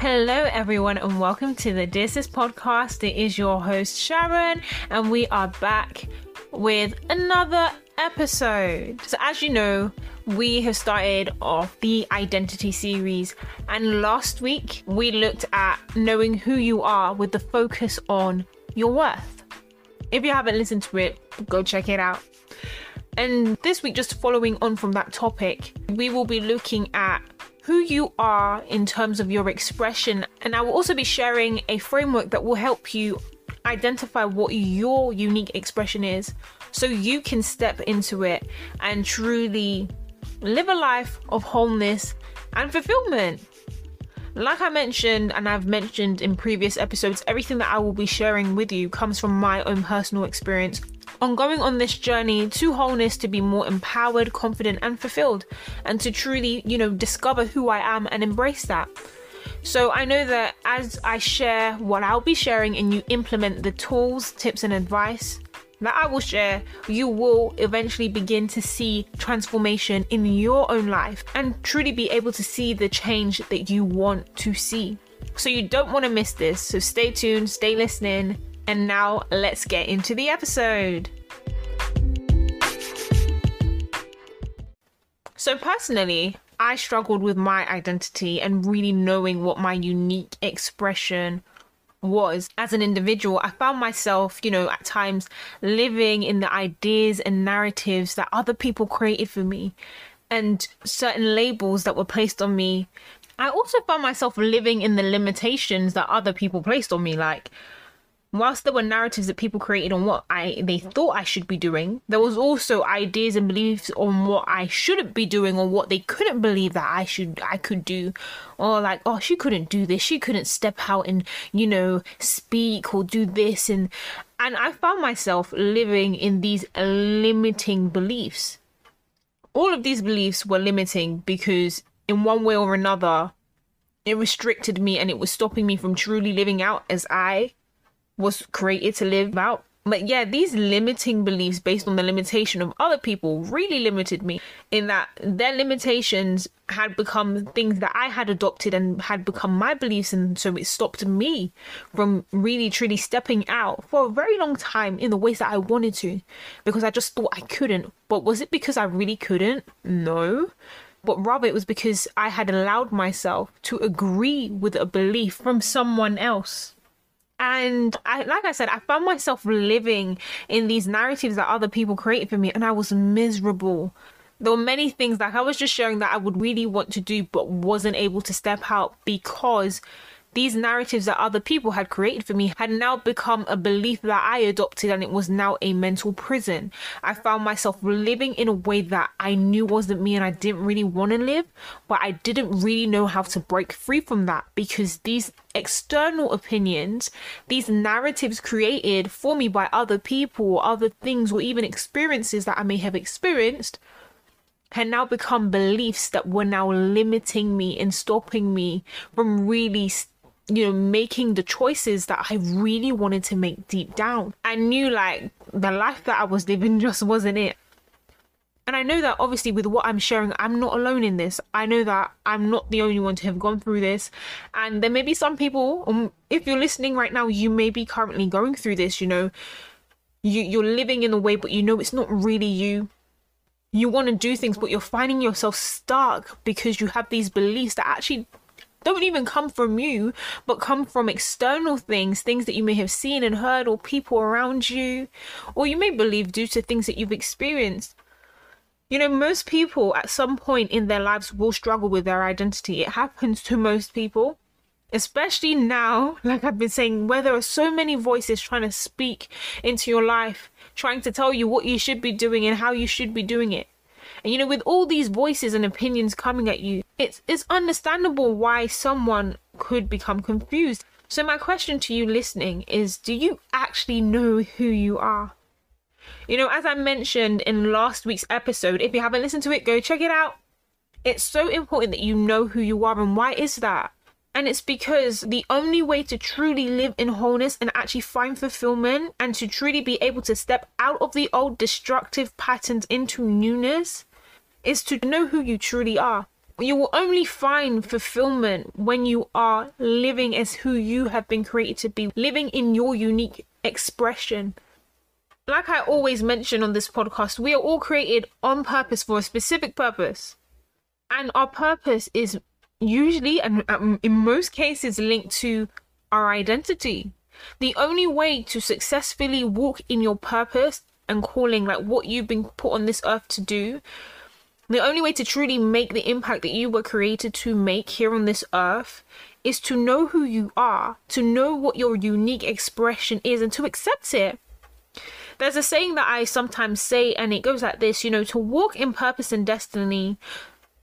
Hello, everyone, and welcome to the Dear Sis podcast. It is your host, Sharon, and we are back with another episode. So, as you know, we have started off the identity series, and last week we looked at knowing who you are with the focus on your worth. If you haven't listened to it, go check it out. And this week, just following on from that topic, we will be looking at who you are in terms of your expression. And I will also be sharing a framework that will help you identify what your unique expression is so you can step into it and truly live a life of wholeness and fulfillment. Like I mentioned, and I've mentioned in previous episodes, everything that I will be sharing with you comes from my own personal experience on going on this journey to wholeness to be more empowered, confident, and fulfilled, and to truly, you know, discover who I am and embrace that. So I know that as I share what I'll be sharing and you implement the tools, tips, and advice that I will share, you will eventually begin to see transformation in your own life and truly be able to see the change that you want to see. So you don't want to miss this. So stay tuned, stay listening, and now let's get into the episode. So, personally, I struggled with my identity and really knowing what my unique expression was as an individual. I found myself, you know, at times living in the ideas and narratives that other people created for me and certain labels that were placed on me. I also found myself living in the limitations that other people placed on me, like whilst there were narratives that people created on what I they thought I should be doing, there was also ideas and beliefs on what I shouldn't be doing or what they couldn't believe that I should I could do. Or like, oh she couldn't do this, she couldn't step out and, you know, speak or do this and and I found myself living in these limiting beliefs. All of these beliefs were limiting because in one way or another it restricted me and it was stopping me from truly living out as I was created to live out. But yeah, these limiting beliefs based on the limitation of other people really limited me in that their limitations had become things that I had adopted and had become my beliefs. And so it stopped me from really truly stepping out for a very long time in the ways that I wanted to because I just thought I couldn't. But was it because I really couldn't? No but rather it was because I had allowed myself to agree with a belief from someone else. And I, like I said, I found myself living in these narratives that other people created for me, and I was miserable. There were many things like I was just sharing that I would really want to do, but wasn't able to step out because these narratives that other people had created for me had now become a belief that I adopted and it was now a mental prison. I found myself living in a way that I knew wasn't me and I didn't really want to live, but I didn't really know how to break free from that because these external opinions, these narratives created for me by other people other things or even experiences that I may have experienced had now become beliefs that were now limiting me and stopping me from really you know, making the choices that I really wanted to make deep down. I knew like the life that I was living just wasn't it. And I know that obviously with what I'm sharing, I'm not alone in this. I know that I'm not the only one to have gone through this. And there may be some people, um, if you're listening right now, you may be currently going through this, you know, you, you're living in a way, but you know it's not really you you want to do things, but you're finding yourself stuck because you have these beliefs that actually don't even come from you, but come from external things, things that you may have seen and heard, or people around you, or you may believe due to things that you've experienced. You know, most people at some point in their lives will struggle with their identity. It happens to most people, especially now, like I've been saying, where there are so many voices trying to speak into your life, trying to tell you what you should be doing and how you should be doing it. And you know, with all these voices and opinions coming at you, it's it's understandable why someone could become confused. So my question to you listening is do you actually know who you are? You know, as I mentioned in last week's episode, if you haven't listened to it, go check it out. It's so important that you know who you are and why is that? And it's because the only way to truly live in wholeness and actually find fulfillment and to truly be able to step out of the old destructive patterns into newness is to know who you truly are. You will only find fulfillment when you are living as who you have been created to be, living in your unique expression. Like I always mention on this podcast, we are all created on purpose for a specific purpose. And our purpose is usually and um, in most cases linked to our identity. The only way to successfully walk in your purpose and calling, like what you've been put on this earth to do, the only way to truly make the impact that you were created to make here on this earth is to know who you are, to know what your unique expression is, and to accept it. There's a saying that I sometimes say, and it goes like this you know, to walk in purpose and destiny,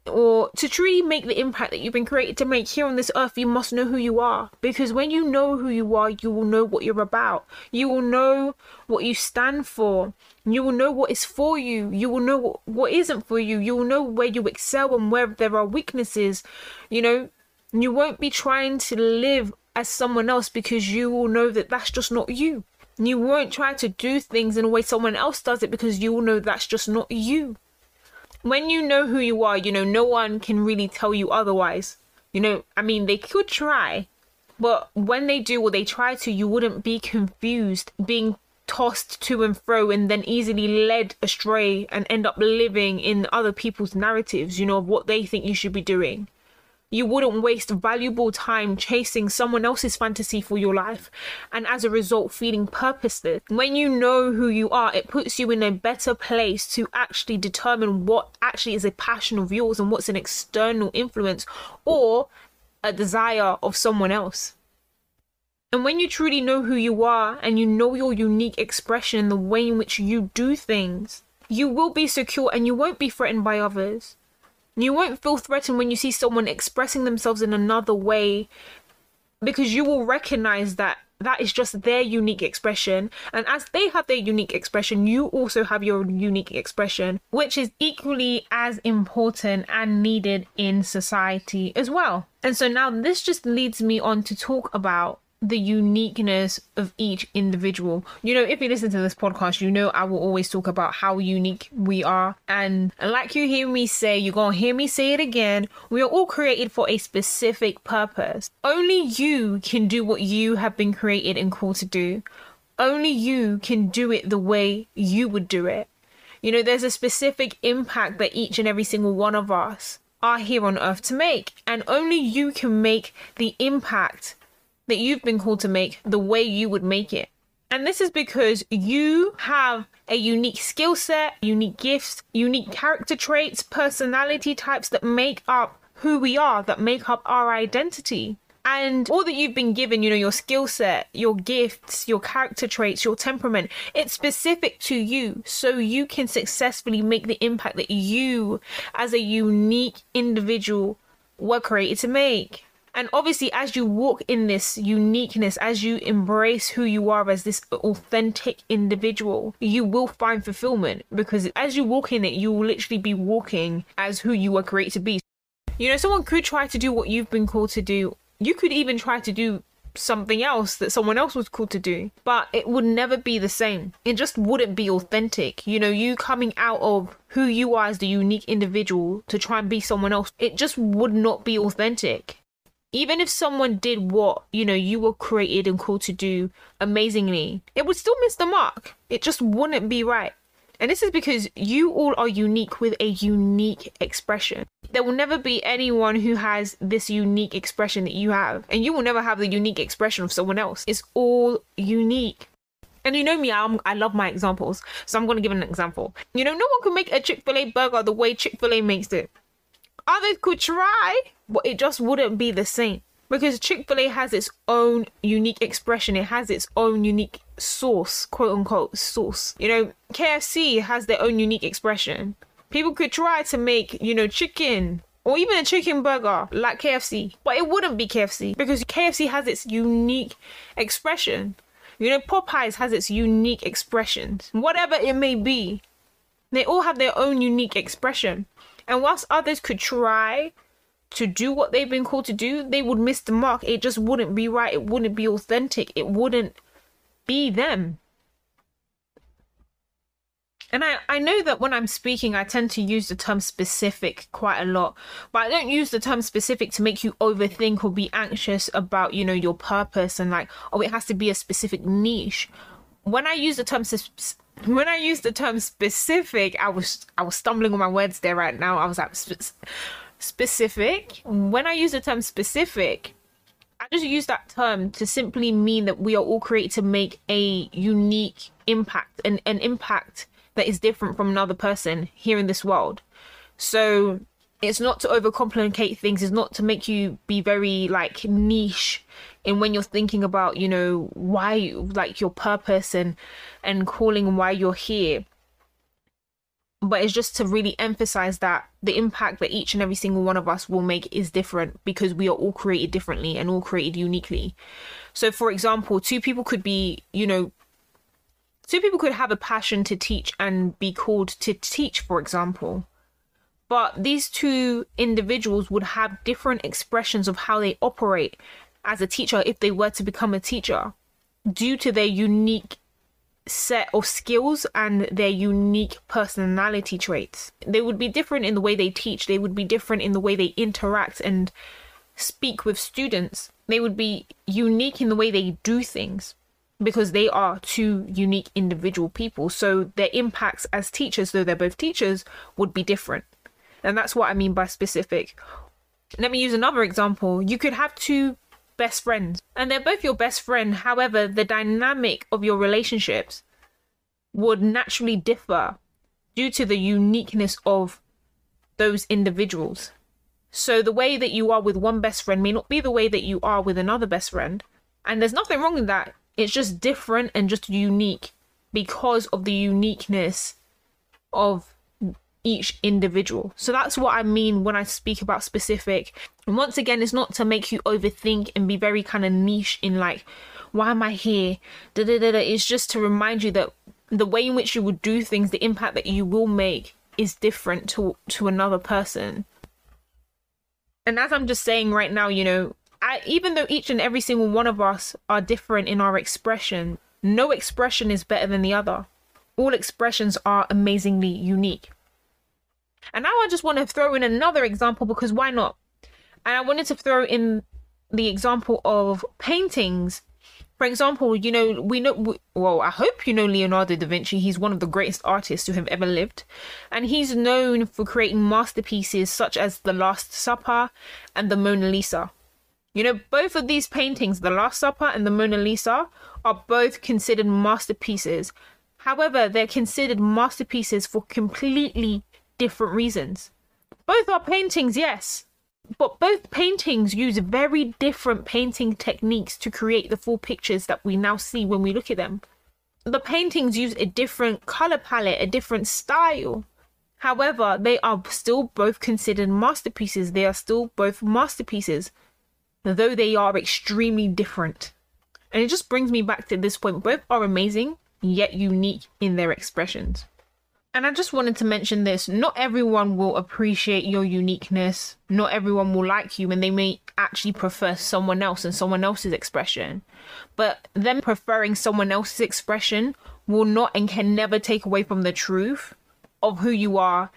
or to truly make the impact that you've been created to make here on this earth, you must know who you are. Because when you know who you are, you will know what you're about. You will know what you stand for. You will know what is for you. You will know what, isn't for you. You will know where you excel and where there are weaknesses. You know, you won't be trying to live as someone else because you will know that that's just not you. You won't try to do things in a way someone else does it because you will know that's just not you when you know who you are, you know, no one can really tell you otherwise. You know, I mean, they could try, but when they do or they try to, you wouldn't be confused, being tossed to and fro and then easily led astray and end up living in other people's narratives, you know, of what they think you should be doing. You wouldn't waste valuable time chasing someone else's fantasy for your life and as a result feeling purposeless. When you know who you are, it puts you in a better place to actually determine what actually is a passion of yours and what's an external influence or a desire of someone else. And when you truly know who you are and you know your unique expression and the way in which you do things, you will be secure and you won't be threatened by others. You won't feel threatened when you see someone expressing themselves in another way because you will recognize that that is just their unique expression. And as they have their unique expression, you also have your unique expression, which is equally as important and needed in society as well. And so now this just leads me on to talk about the uniqueness of each individual. You know, if you listen to this podcast, you know I will always talk about how unique we are. And like you hear me say, you're going to hear me say it again. We are all created for a specific purpose. Only you can do what you have been created and called to do. Only you can do it the way you would do it. You know, there's a specific impact that each and every single one of us are here on earth to make. And only you can make the impact that you've been called to make the way you would make it. And this is because you have a unique skill set, unique gifts, unique character traits, personality types that make up who we are, that make up our identity. And all that you've been given, you know, your skill set, your gifts, your character traits, your temperament, it's specific to you. So you can successfully make the impact that you, as a unique individual, were created to make. And obviously, as you walk in this uniqueness, as you embrace who you are as this authentic individual, you will find fulfillment because as you walk in it, you will literally be walking as who you were created to be. You know, someone could try to do what you've been called to do. You could even try to do something else that someone else was called to do, but it would never be the same. It just wouldn't be authentic. You know, you coming out of who you are as the unique individual to try and be someone else, it just would not be authentic even if someone did what you know you were created and called to do amazingly it would still miss the mark it just wouldn't be right and this is because you all are unique with a unique expression there will never be anyone who has this unique expression that you have and you will never have the unique expression of someone else it's all unique and you know me, I'm, I love my examples. So I'm going to give an example. You know, no one can make a Chick fil A burger the way Chick fil A makes it. Others could try, but it just wouldn't be the same because Chick fil A has its own unique expression, it has its own unique sauce, quote unquote sauce. You know, KFC has their own unique expression. People could try to make, you know, chicken or even a chicken burger like KFC, but it wouldn't be KFC because KFC has its unique expression. You know, Popeyes has its unique expressions, whatever it may be. They all have their own unique expression. And whilst others could try to do what they've been called to do, they would miss the mark. It just wouldn't be right. It wouldn't be authentic. It wouldn't be them. And I, I know that when I'm speaking, I tend to use the term specific quite a lot, but I don't use the term specific to make you overthink or be anxious about, you know, your purpose and like, oh, it has to be a specific niche. When I use the term when I use the term specific, I was I was stumbling on my words there right now. I was like sp- specific. When I use the term specific, I just use that term to simply mean that we are all created to make a unique impact, an, an impact that is different from another person here in this world. So it's not to overcomplicate things, it's not to make you be very like niche in when you're thinking about, you know, why like your purpose and and calling why you're here. But it's just to really emphasize that the impact that each and every single one of us will make is different because we are all created differently and all created uniquely. So, for example, two people could be, you know, Two people could have a passion to teach and be called to teach, for example. But these two individuals would have different expressions of how they operate as a teacher if they were to become a teacher due to their unique set of skills and their unique personality traits. They would be different in the way they teach, they would be different in the way they interact and speak with students. They would be unique in the way they do things because they are two unique individual people. So their impacts as teachers, though they're both teachers, would be different. And that's what I mean by specific. Let me use another example. You could have two best friends, and they're both your best friend. However, the dynamic of your relationships would naturally differ due to the uniqueness of those individuals. So the way that you are with one best friend may not be the way that you are with another best friend. And there's nothing wrong with that. It's just different and just unique because of the uniqueness of each individual. So that's what I mean when I speak about specific. And once again, it's not to make you overthink and be very kind of niche in like, why am I here? Da, da, da. It's just to remind you that the way in which you would do things, the impact that you will make is different to to another person. And as I'm just saying right now, you know, I, even though each and every single one of us are different in our expression, no expression is better than the other. All expressions are amazingly unique. And now I just want to throw in another example because why not? And I wanted to throw in the example of paintings. For example, you know, we know, well, I hope you know Leonardo da Vinci. He's one of the greatest artists to have ever lived. And he's known for creating masterpieces such as The Last Supper and the Mona Lisa. You know, both of these paintings, The Last Supper and the Mona Lisa, are both considered masterpieces. However, they're considered masterpieces for completely different reasons. Both are paintings, yes, but both paintings use very different painting techniques to create the full pictures that we now see when we look at them. The paintings use a different color palette, a different style. However, they are still both considered masterpieces. They are still both masterpieces though they are extremely different. And it just brings me back to this point. Both are amazing, yet unique in their expressions. And I just wanted to mention this not everyone will appreciate your uniqueness, not everyone will like you, and they may actually prefer someone else and someone else's expression. But them preferring someone else's expression will not and can never take away from the truth of who you are.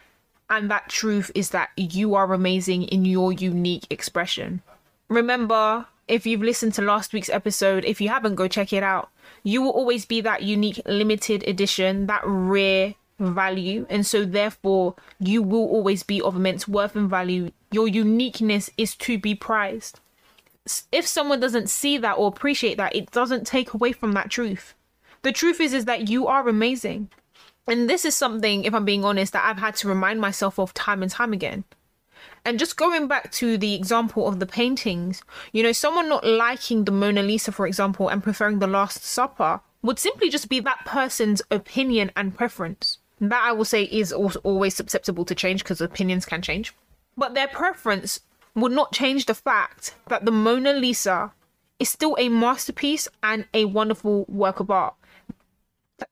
And that truth is that you are amazing in your unique expression. Remember, if you've listened to last week's episode, if you haven't, go check it out. You will always be that unique, limited edition, that rare value. And so, therefore, you will always be of immense worth and value. Your uniqueness is to be prized. If someone doesn't see that or appreciate that, it doesn't take away from that truth. The truth is, is that you are amazing. And this is something, if I'm being honest, that I've had to remind myself of time and time again. And just going back to the example of the paintings, you know, someone not liking the Mona Lisa, for example, and preferring the Last Supper would simply just be that person's opinion and preference. That I will say is always susceptible to change because opinions can change. But their preference would not change the fact that the Mona Lisa is still a masterpiece and a wonderful work of art.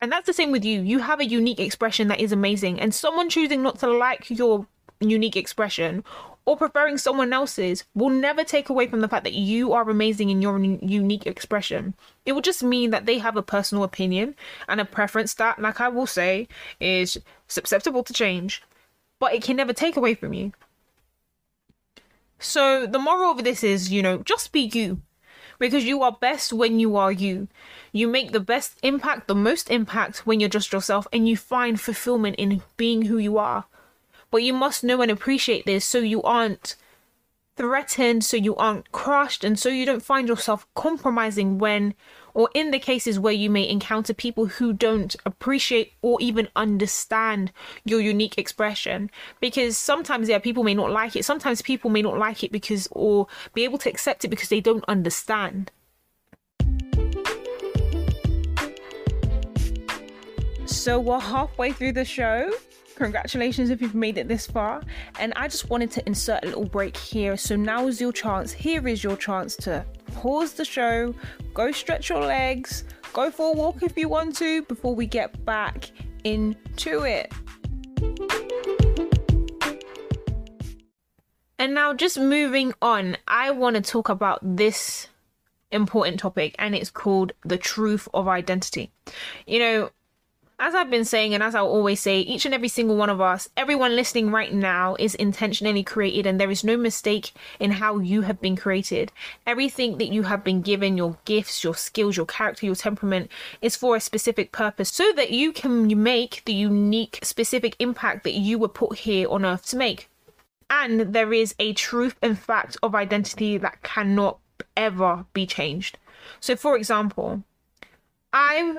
And that's the same with you. You have a unique expression that is amazing, and someone choosing not to like your unique expression or preferring someone else's will never take away from the fact that you are amazing in your unique expression. It will just mean that they have a personal opinion and a preference that, like I will say, is susceptible to change, but it can never take away from you. So, the moral of this is, you know, just be you because you are best when you are you. You make the best impact, the most impact when you're just yourself, and you find fulfillment in being who you are. But you must know and appreciate this so you aren't threatened, so you aren't crushed, and so you don't find yourself compromising when, or in the cases where you may encounter people who don't appreciate or even understand your unique expression. Because sometimes, yeah, people may not like it. Sometimes people may not like it because, or be able to accept it because they don't understand. So we're halfway through the show. Congratulations if you've made it this far. And I just wanted to insert a little break here. So now is your chance. Here is your chance to pause the show, go stretch your legs, go for a walk if you want to before we get back into it. And now, just moving on, I want to talk about this important topic, and it's called the truth of identity. You know, as I've been saying, and as I'll always say, each and every single one of us, everyone listening right now, is intentionally created, and there is no mistake in how you have been created. Everything that you have been given, your gifts, your skills, your character, your temperament, is for a specific purpose so that you can make the unique, specific impact that you were put here on earth to make. And there is a truth and fact of identity that cannot ever be changed. So, for example, I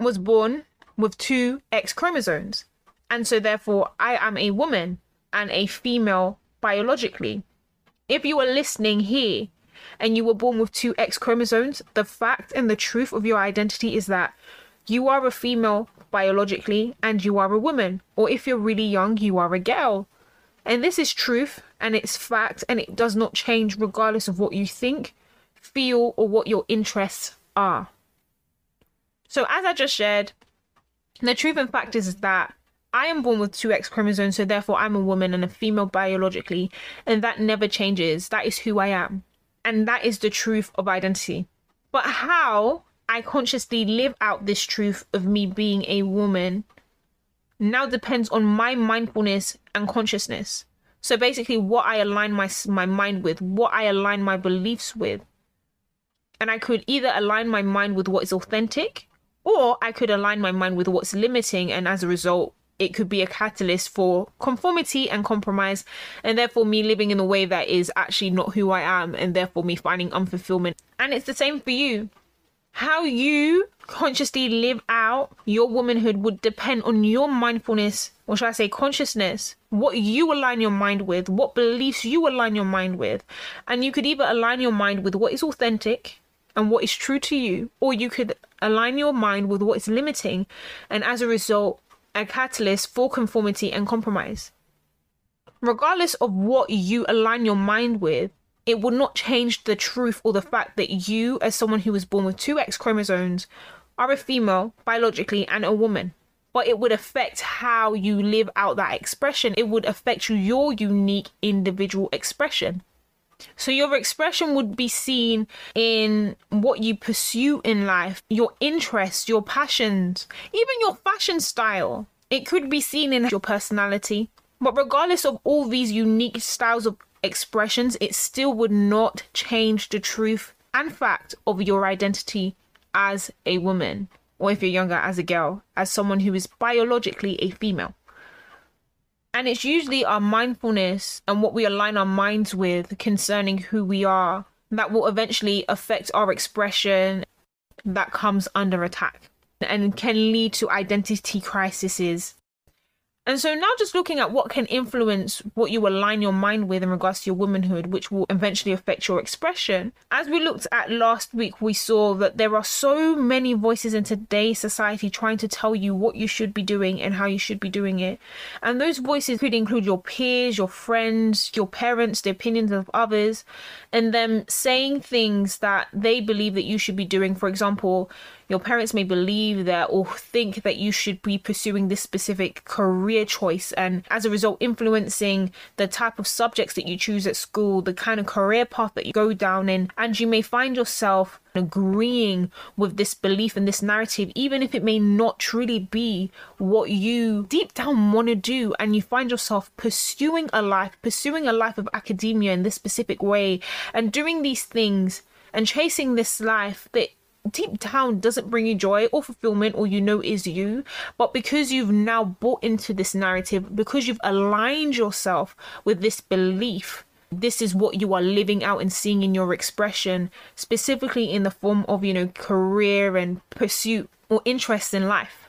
was born with two X chromosomes. And so, therefore, I am a woman and a female biologically. If you are listening here and you were born with two X chromosomes, the fact and the truth of your identity is that you are a female biologically and you are a woman. Or if you're really young, you are a girl. And this is truth and it's fact and it does not change regardless of what you think, feel, or what your interests are. So, as I just shared, the truth and fact is that I am born with two X chromosomes, so therefore I'm a woman and a female biologically, and that never changes. That is who I am. And that is the truth of identity. But how I consciously live out this truth of me being a woman now depends on my mindfulness and consciousness. So basically, what I align my, my mind with, what I align my beliefs with. And I could either align my mind with what is authentic or I could align my mind with what's limiting, and as a result, it could be a catalyst for conformity and compromise, and therefore me living in a way that is actually not who I am, and therefore me finding unfulfillment. And it's the same for you. How you consciously live out your womanhood would depend on your mindfulness, or should I say consciousness, what you align your mind with, what beliefs you align your mind with. And you could either align your mind with what is authentic and what is true to you, or you could align your mind with what is limiting, and as a result, a catalyst for conformity and compromise. Regardless of what you align your mind with, it will not change the truth or the fact that you, as someone who was born with two X chromosomes, are a female biologically and a woman. But it would affect how you live out that expression. It would affect your unique individual expression. So your expression would be seen in what you pursue in life, your interests, your passions, even your fashion style. It could be seen in your personality. But regardless of all these unique styles of expressions, it still would not change the truth and fact of your identity as a woman, or if you're younger, as a girl, as someone who is biologically a female. And it's usually our mindfulness and what we align our minds with concerning who we are that will eventually affect our expression that comes under attack and can lead to identity crises and so now just looking at what can influence what you align your mind with in regards to your womanhood, which will eventually affect your expression. As we looked at last week, we saw that there are so many voices in today's society trying to tell you what you should be doing and how you should be doing it. And those voices could include your peers, your friends, your parents, the opinions of others, and them saying things that they believe that you should be doing. For example, Your parents may believe that or think that you should be pursuing this specific career choice, and as a result, influencing the type of subjects that you choose at school, the kind of career path that you go down in. And you may find yourself agreeing with this belief and this narrative, even if it may not truly be what you deep down want to do, and you find yourself pursuing a life, pursuing a life of academia in this specific way, and doing these things and chasing this life that deep down doesn't bring you joy or fulfillment. Or you know is you. But because you've now bought into this narrative because you've aligned yourself with this belief this is what you are living out and seeing in your expression specifically in the form of you know career and pursuit or interest in life.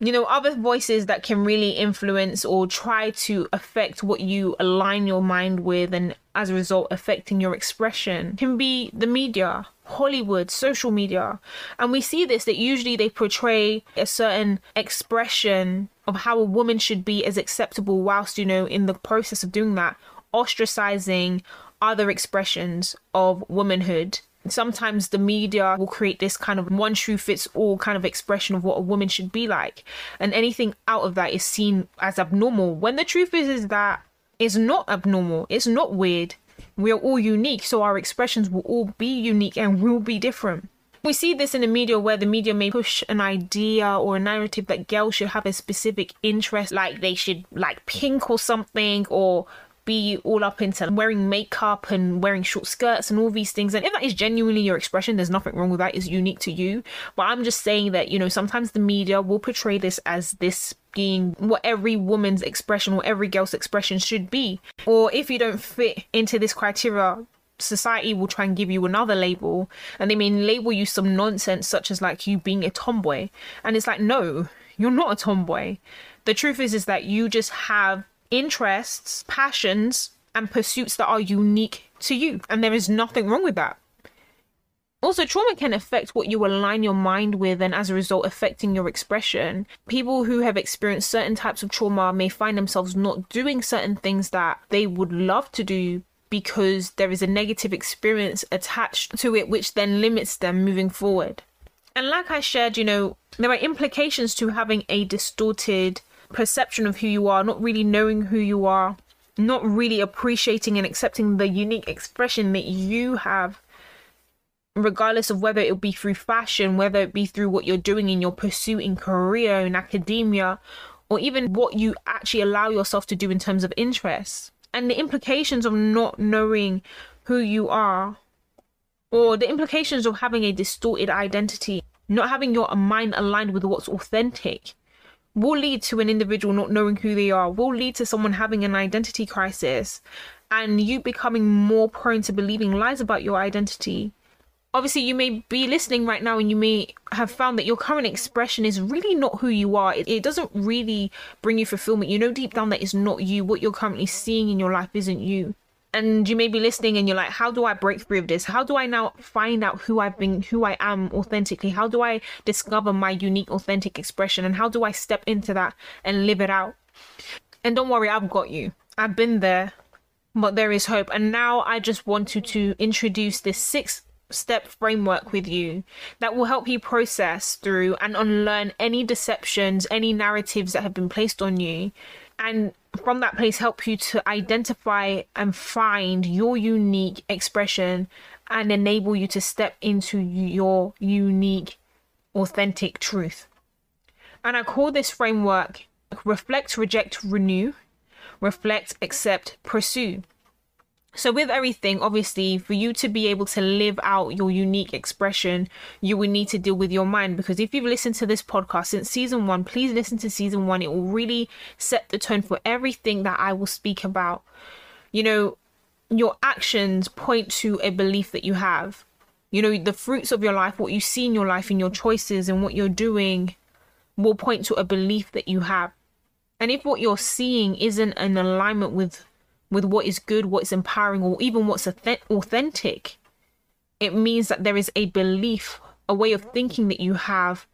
You know, other voices that can really influence or try to affect what you align your mind with and as a result affecting your expression can be the media, Hollywood, social media. And we see this that usually they portray a certain expression of how a woman should be as acceptable, whilst, you know, in the process of doing that, ostracizing other expressions of womanhood. Sometimes the media will create this kind of one shoe fits all kind of expression of what a woman should be like. And anything out of that is seen as abnormal when the truth is is that it's not abnormal. It's not weird we're all unique so our expressions will all be unique and will be different we see this in the media where the media may push an idea or a narrative that girls should have a specific interest, like they should like pink or something, or be all up into wearing makeup and wearing short skirts and all these things. And if that is genuinely your expression, there's nothing wrong with that. It's unique to you. But I'm just saying that, you know, sometimes the media will portray this as this being what every woman's expression or every girl's expression should be. Or if you don't fit into this criteria, society will try and give you another label and they may label you some nonsense such as like you being a tomboy and it's like no you're not a tomboy the truth is is that you just have interests, passions, and pursuits that are unique to you. And there is nothing wrong with that. Also, trauma can affect what you align your mind with, and as a result, affecting your expression. People who have experienced certain types of trauma may find themselves not doing certain things that they would love to do because there is a negative experience attached to it, which then limits them moving forward. And like I shared, you know, there are implications to having a distorted perception of who you are, not really knowing who you are, not really appreciating and accepting the unique expression that you have, regardless of whether it be through fashion, whether it be through what you're doing in your pursuit in career, in academia, or even what you actually allow yourself to do in terms of interests. And the implications of not knowing who you are, or the implications of having a distorted identity, not having your mind aligned with what's authentic will lead to an individual not knowing who they are, will lead to someone having an identity crisis, and you becoming more prone to believing lies about your identity. Obviously, you may be listening right now and you may have found that your current expression is really not who you are. It, it doesn't really bring you fulfillment. You know deep down that it's not you. What you're currently seeing in your life isn't you. And you may be listening and you're like how do i break free of this? How do i now find out who i've been who i am authentically? How do i discover my unique authentic expression? And how do i step into that and live it out? And don't worry i've got you. I've been there but there is hope. And now i just wanted to introduce this six step framework with you that will help you process through and unlearn any deceptions any narratives that have been placed on you. And from that place help you to identify and find your unique expression and enable you to step into your unique authentic truth. And i call this framework reflect reject renew. Reflect accept pursue so, with everything, obviously, for you to be able to live out your unique expression, you will need to deal with your mind. Because if you've listened to this podcast since season one, please listen to season one. It will really set the tone for everything that I will speak about. You know, your actions point to a belief that you have. You know, the fruits of your life, what you see in your life, in your choices, and what you're doing will point to a belief that you have. And if what you're seeing isn't in alignment with with what is good, what is empowering, or even what's authentic, it means that there is a belief, a way of thinking that you have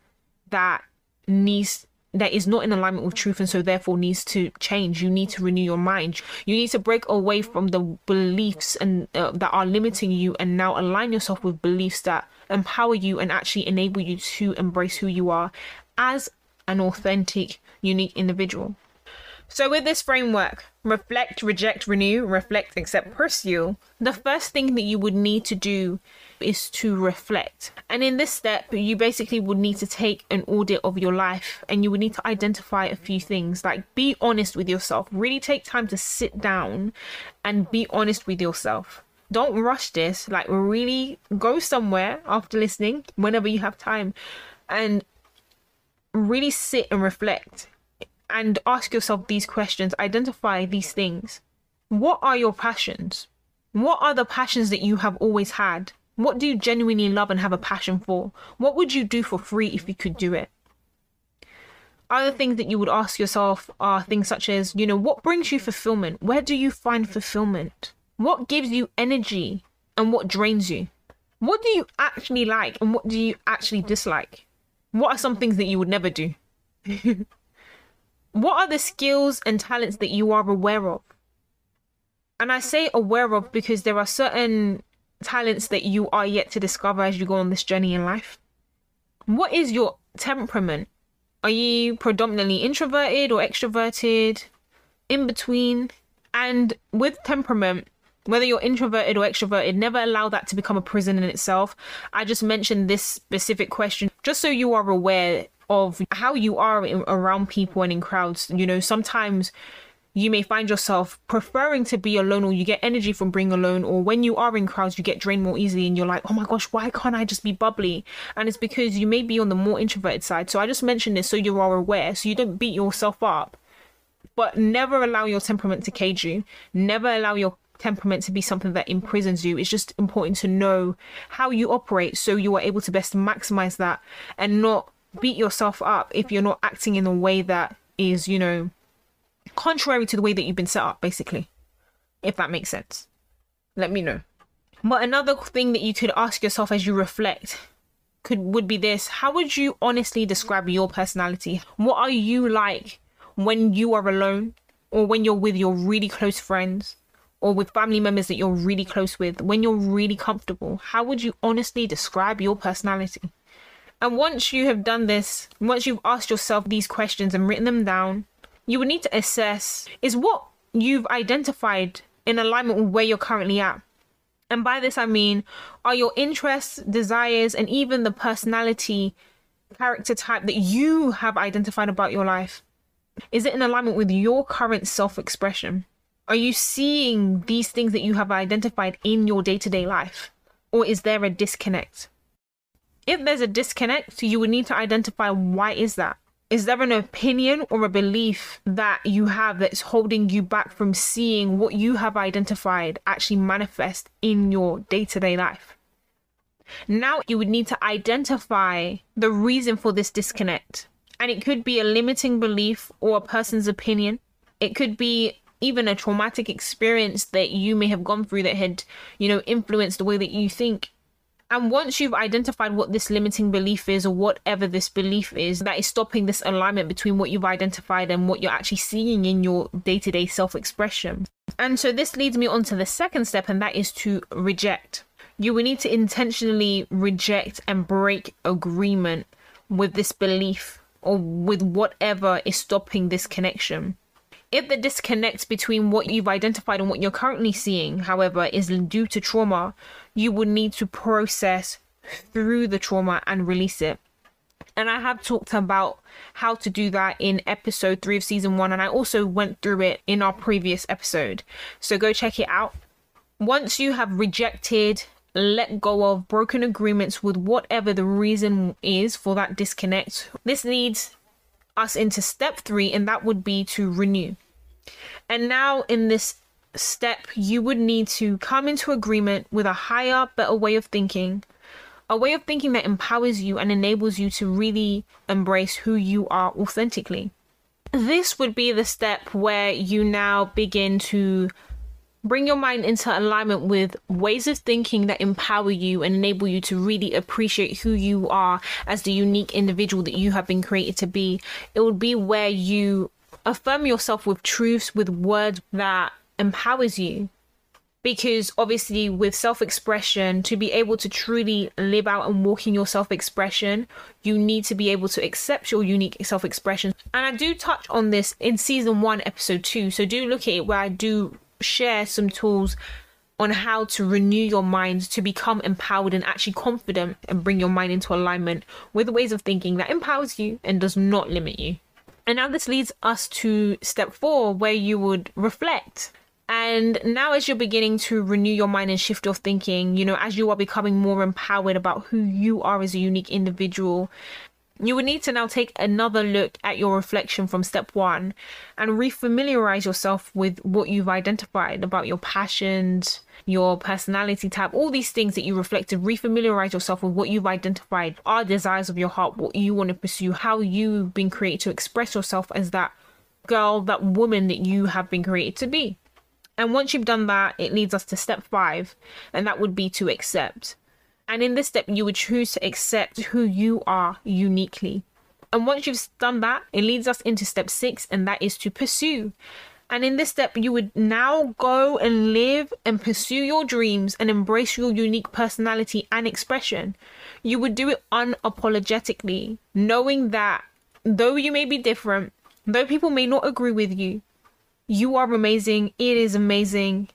that needs that is not in alignment with truth and so therefore needs to change. You need to renew your mind. You need to break away from the beliefs and uh, that are limiting you and now align yourself with beliefs that empower you and actually enable you to embrace who you are as an authentic, unique individual. So, with this framework, reflect, reject, renew, reflect, accept, pursue, the first thing that you would need to do is to reflect. And in this step, you basically would need to take an audit of your life and you would need to identify a few things. Like, be honest with yourself. Really take time to sit down and be honest with yourself. Don't rush this. Like, really go somewhere after listening whenever you have time and really sit and reflect and ask yourself these questions, identify these things. What are your passions? What are the passions that you have always had? What do you genuinely love and have a passion for? What would you do for free if you could do it? Other things that you would ask yourself are things such as, you know, what brings you fulfillment? Where do you find fulfillment? What gives you energy and what drains you? What do you actually like and what do you actually dislike? What are some things that you would never do? what are the skills and talents that you are aware of? And I say aware of because there are certain talents that you are yet to discover as you go on this journey in life. What is your temperament? Are you predominantly introverted or extroverted? In between? And with temperament, whether you're introverted or extroverted, never allow that to become a prison in itself. I just mentioned this specific question just so you are aware of how you are in, around people and in crowds. You know, sometimes you may find yourself preferring to be alone or you get energy from being alone or when you are in crowds you get drained more easily and you're like oh my gosh why can't i just be bubbly and it's because you may be on the more introverted side so i just mentioned this so you are aware so you don't beat yourself up but never allow your temperament to cage you never allow your temperament to be something that imprisons you. It's just important to know how you operate so you are able to best maximize that and not beat yourself up if you're not acting in a way that is, you know, contrary to the way that you've been set up, basically. If that makes sense. Let me know. But another thing that you could ask yourself as you reflect could would be this how would you honestly describe your personality what are you like when you are alone or when you're with your really close friends or with family members that you're really close with, when you're really comfortable, how would you honestly describe your personality? And once you have done this, once you've asked yourself these questions and written them down, you would need to assess is what you've identified in alignment with where you're currently at. And by this, I mean, are your interests, desires, and even the personality character type that you have identified about your life? Is it in alignment with your current self expression? Are you seeing these things that you have identified in your day to day life? Or is there a disconnect? If there's a disconnect, you would need to identify why is that? Is there an opinion or a belief that you have that's holding you back from seeing what you have identified actually manifest in your day to day life? Now you would need to identify the reason for this disconnect. And it could be a limiting belief or a person's opinion. It could be even a traumatic experience that you may have gone through that had, you know, influenced the way that you think. And once you've identified what this limiting belief is, or whatever this belief is that is stopping this alignment between what you've identified and what you're actually seeing in your day to day self expression. And so this leads me on to the second step, and that is to reject. You will need to intentionally reject and break agreement with this belief or with whatever is stopping this connection. If the disconnect between what you've identified and what you're currently seeing, however, is due to trauma, you would need to process through the trauma and release it. And I have talked about how to do that in episode three of season one, and I also went through it in our previous episode. So go check it out. Once you have rejected, let go of broken agreements with whatever the reason is for that disconnect, this leads us into step three, and that would be to renew. And now, in this step, you would need to come into agreement with a higher, better way of thinking, a way of thinking that empowers you and enables you to really embrace who you are authentically. This would be the step where you now begin to Bring your mind into alignment with ways of thinking that empower you and enable you to really appreciate who you are as the unique individual that you have been created to be. It would be where you affirm yourself with truths, with words that empowers you. Because obviously, with self expression, to be able to truly live out and walk in your self expression, you need to be able to accept your unique self expression. And I do touch on this in season one, episode two. So do look at it where I do share some tools on how to renew your mind to become empowered and actually confident and bring your mind into alignment with ways of thinking that empowers you and does not limit you. And now this leads us to step four, where you would reflect. And now, as you're beginning to renew your mind and shift your thinking, you know, as you are becoming more empowered about who you are as a unique individual, you would need to now take another look at your reflection from step one and refamiliarize yourself with what you've identified about your passions, your personality type, all these things that you reflected. Refamiliarize yourself with what you've identified are desires of your heart, what you want to pursue, how you've been created to express yourself as that girl, that woman that you have been created to be. And once you've done that, it leads us to step five, and that would be to accept. And in this step, you would choose to accept who you are uniquely. And once you've done that, it leads us into step six, and that is to pursue. And in this step, you would now go and live and pursue your dreams and embrace your unique personality and expression. You would do it unapologetically, knowing that though you may be different, though people may not agree with you, you are amazing. It is amazing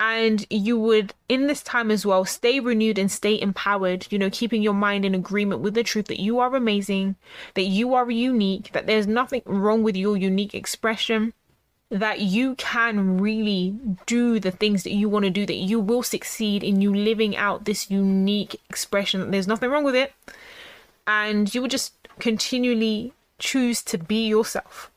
and you would in this time as well stay renewed and stay empowered you know keeping your mind in agreement with the truth that you are amazing that you are unique that there's nothing wrong with your unique expression that you can really do the things that you want to do that you will succeed in you living out this unique expression that there's nothing wrong with it. And you would just continually choose to be yourself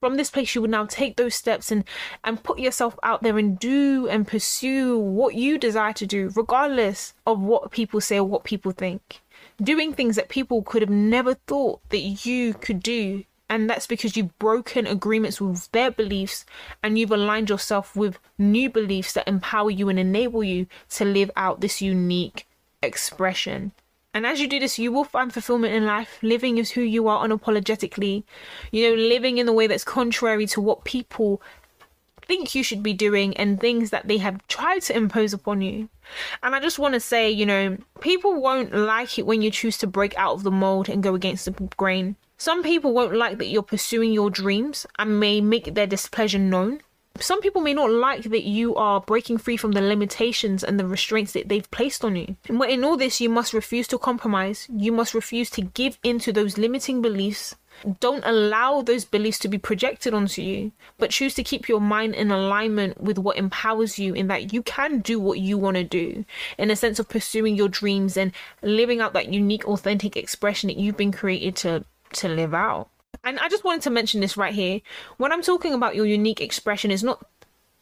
from this place you would now take those steps and and put yourself out there and do and pursue what you desire to do regardless of what people say or what people think. Doing things that people could have never thought that you could do. And that's because you've broken agreements with their beliefs and you've aligned yourself with new beliefs that empower you and enable you to live out this unique expression and as you do this, you will find fulfillment in life, living as who you are unapologetically, you know, living in the way that's contrary to what people think you should be doing and things that they have tried to impose upon you. And I just want to say, you know, people won't like it when you choose to break out of the mold and go against the grain. Some people won't like that you're pursuing your dreams and may make their displeasure known some people may not like that you are breaking free from the limitations and the restraints that they've placed on you. But in all this, you must refuse to compromise. You must refuse to give in to those limiting beliefs. Don't allow those beliefs to be projected onto you, but choose to keep your mind in alignment with what empowers you in that you can do what you want to do in a sense of pursuing your dreams and living out that unique, authentic expression that you've been created to, to live out. And I just wanted to mention this right here. When I'm talking about your unique expression, is not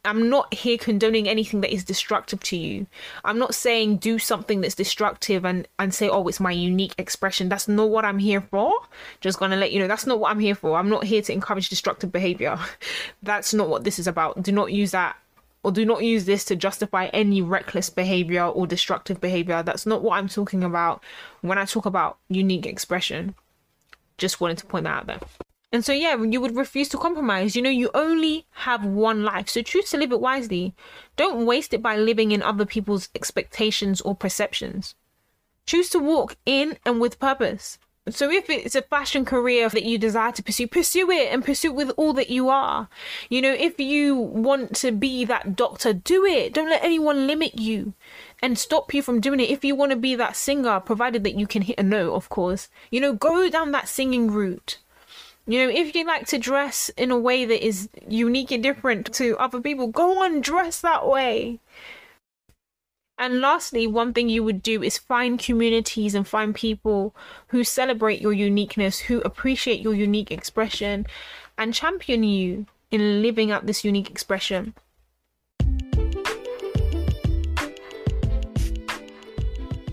I'm not here condoning anything that is destructive to you. I'm not saying do something that's destructive and and say oh it's my unique expression. That's not what I'm here for. Just going to let you know that's not what I'm here for. I'm not here to encourage destructive behavior. that's not what this is about. Do not use that or do not use this to justify any reckless behavior or destructive behavior. That's not what I'm talking about when I talk about unique expression. Just wanted to point that out there. And so, yeah, you would refuse to compromise. You know, you only have one life, so choose to live it wisely. Don't waste it by living in other people's expectations or perceptions. Choose to walk in and with purpose. So, if it's a fashion career that you desire to pursue, pursue it and pursue it with all that you are. You know, if you want to be that doctor, do it. Don't let anyone limit you and stop you from doing it if you want to be that singer, provided that you can hit a note, of course. You know, go down that singing route. You know, if you like to dress in a way that is unique and different to other people, go on, dress that way. And lastly, one thing you would do is find communities and find people who celebrate your uniqueness, who appreciate your unique expression, and champion you in living out this unique expression.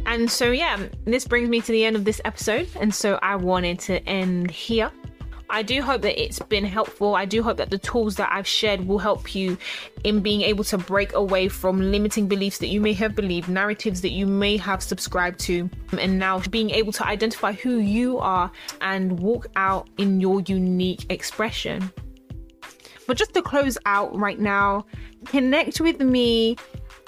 And so, yeah, this brings me to the end of this episode. And so, I wanted to end here. I do hope that it's been helpful. I do hope that the tools that I've shared will help you in being able to break away from limiting beliefs that you may have believed, narratives that you may have subscribed to, and now being able to identify who you are and walk out in your unique expression. But just to close out right now, connect with me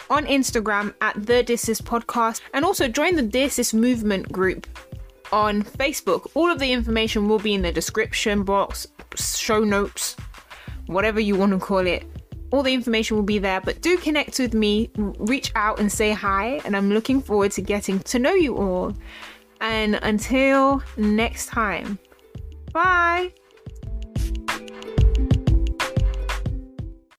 on Instagram at the Dear Podcast and also join the Dear movement group on Facebook. All of the information will be in the description box, show notes, whatever you want to call it. All the information will be there, but do connect with me, reach out and say hi, and I'm looking forward to getting to know you all. And until next time, bye.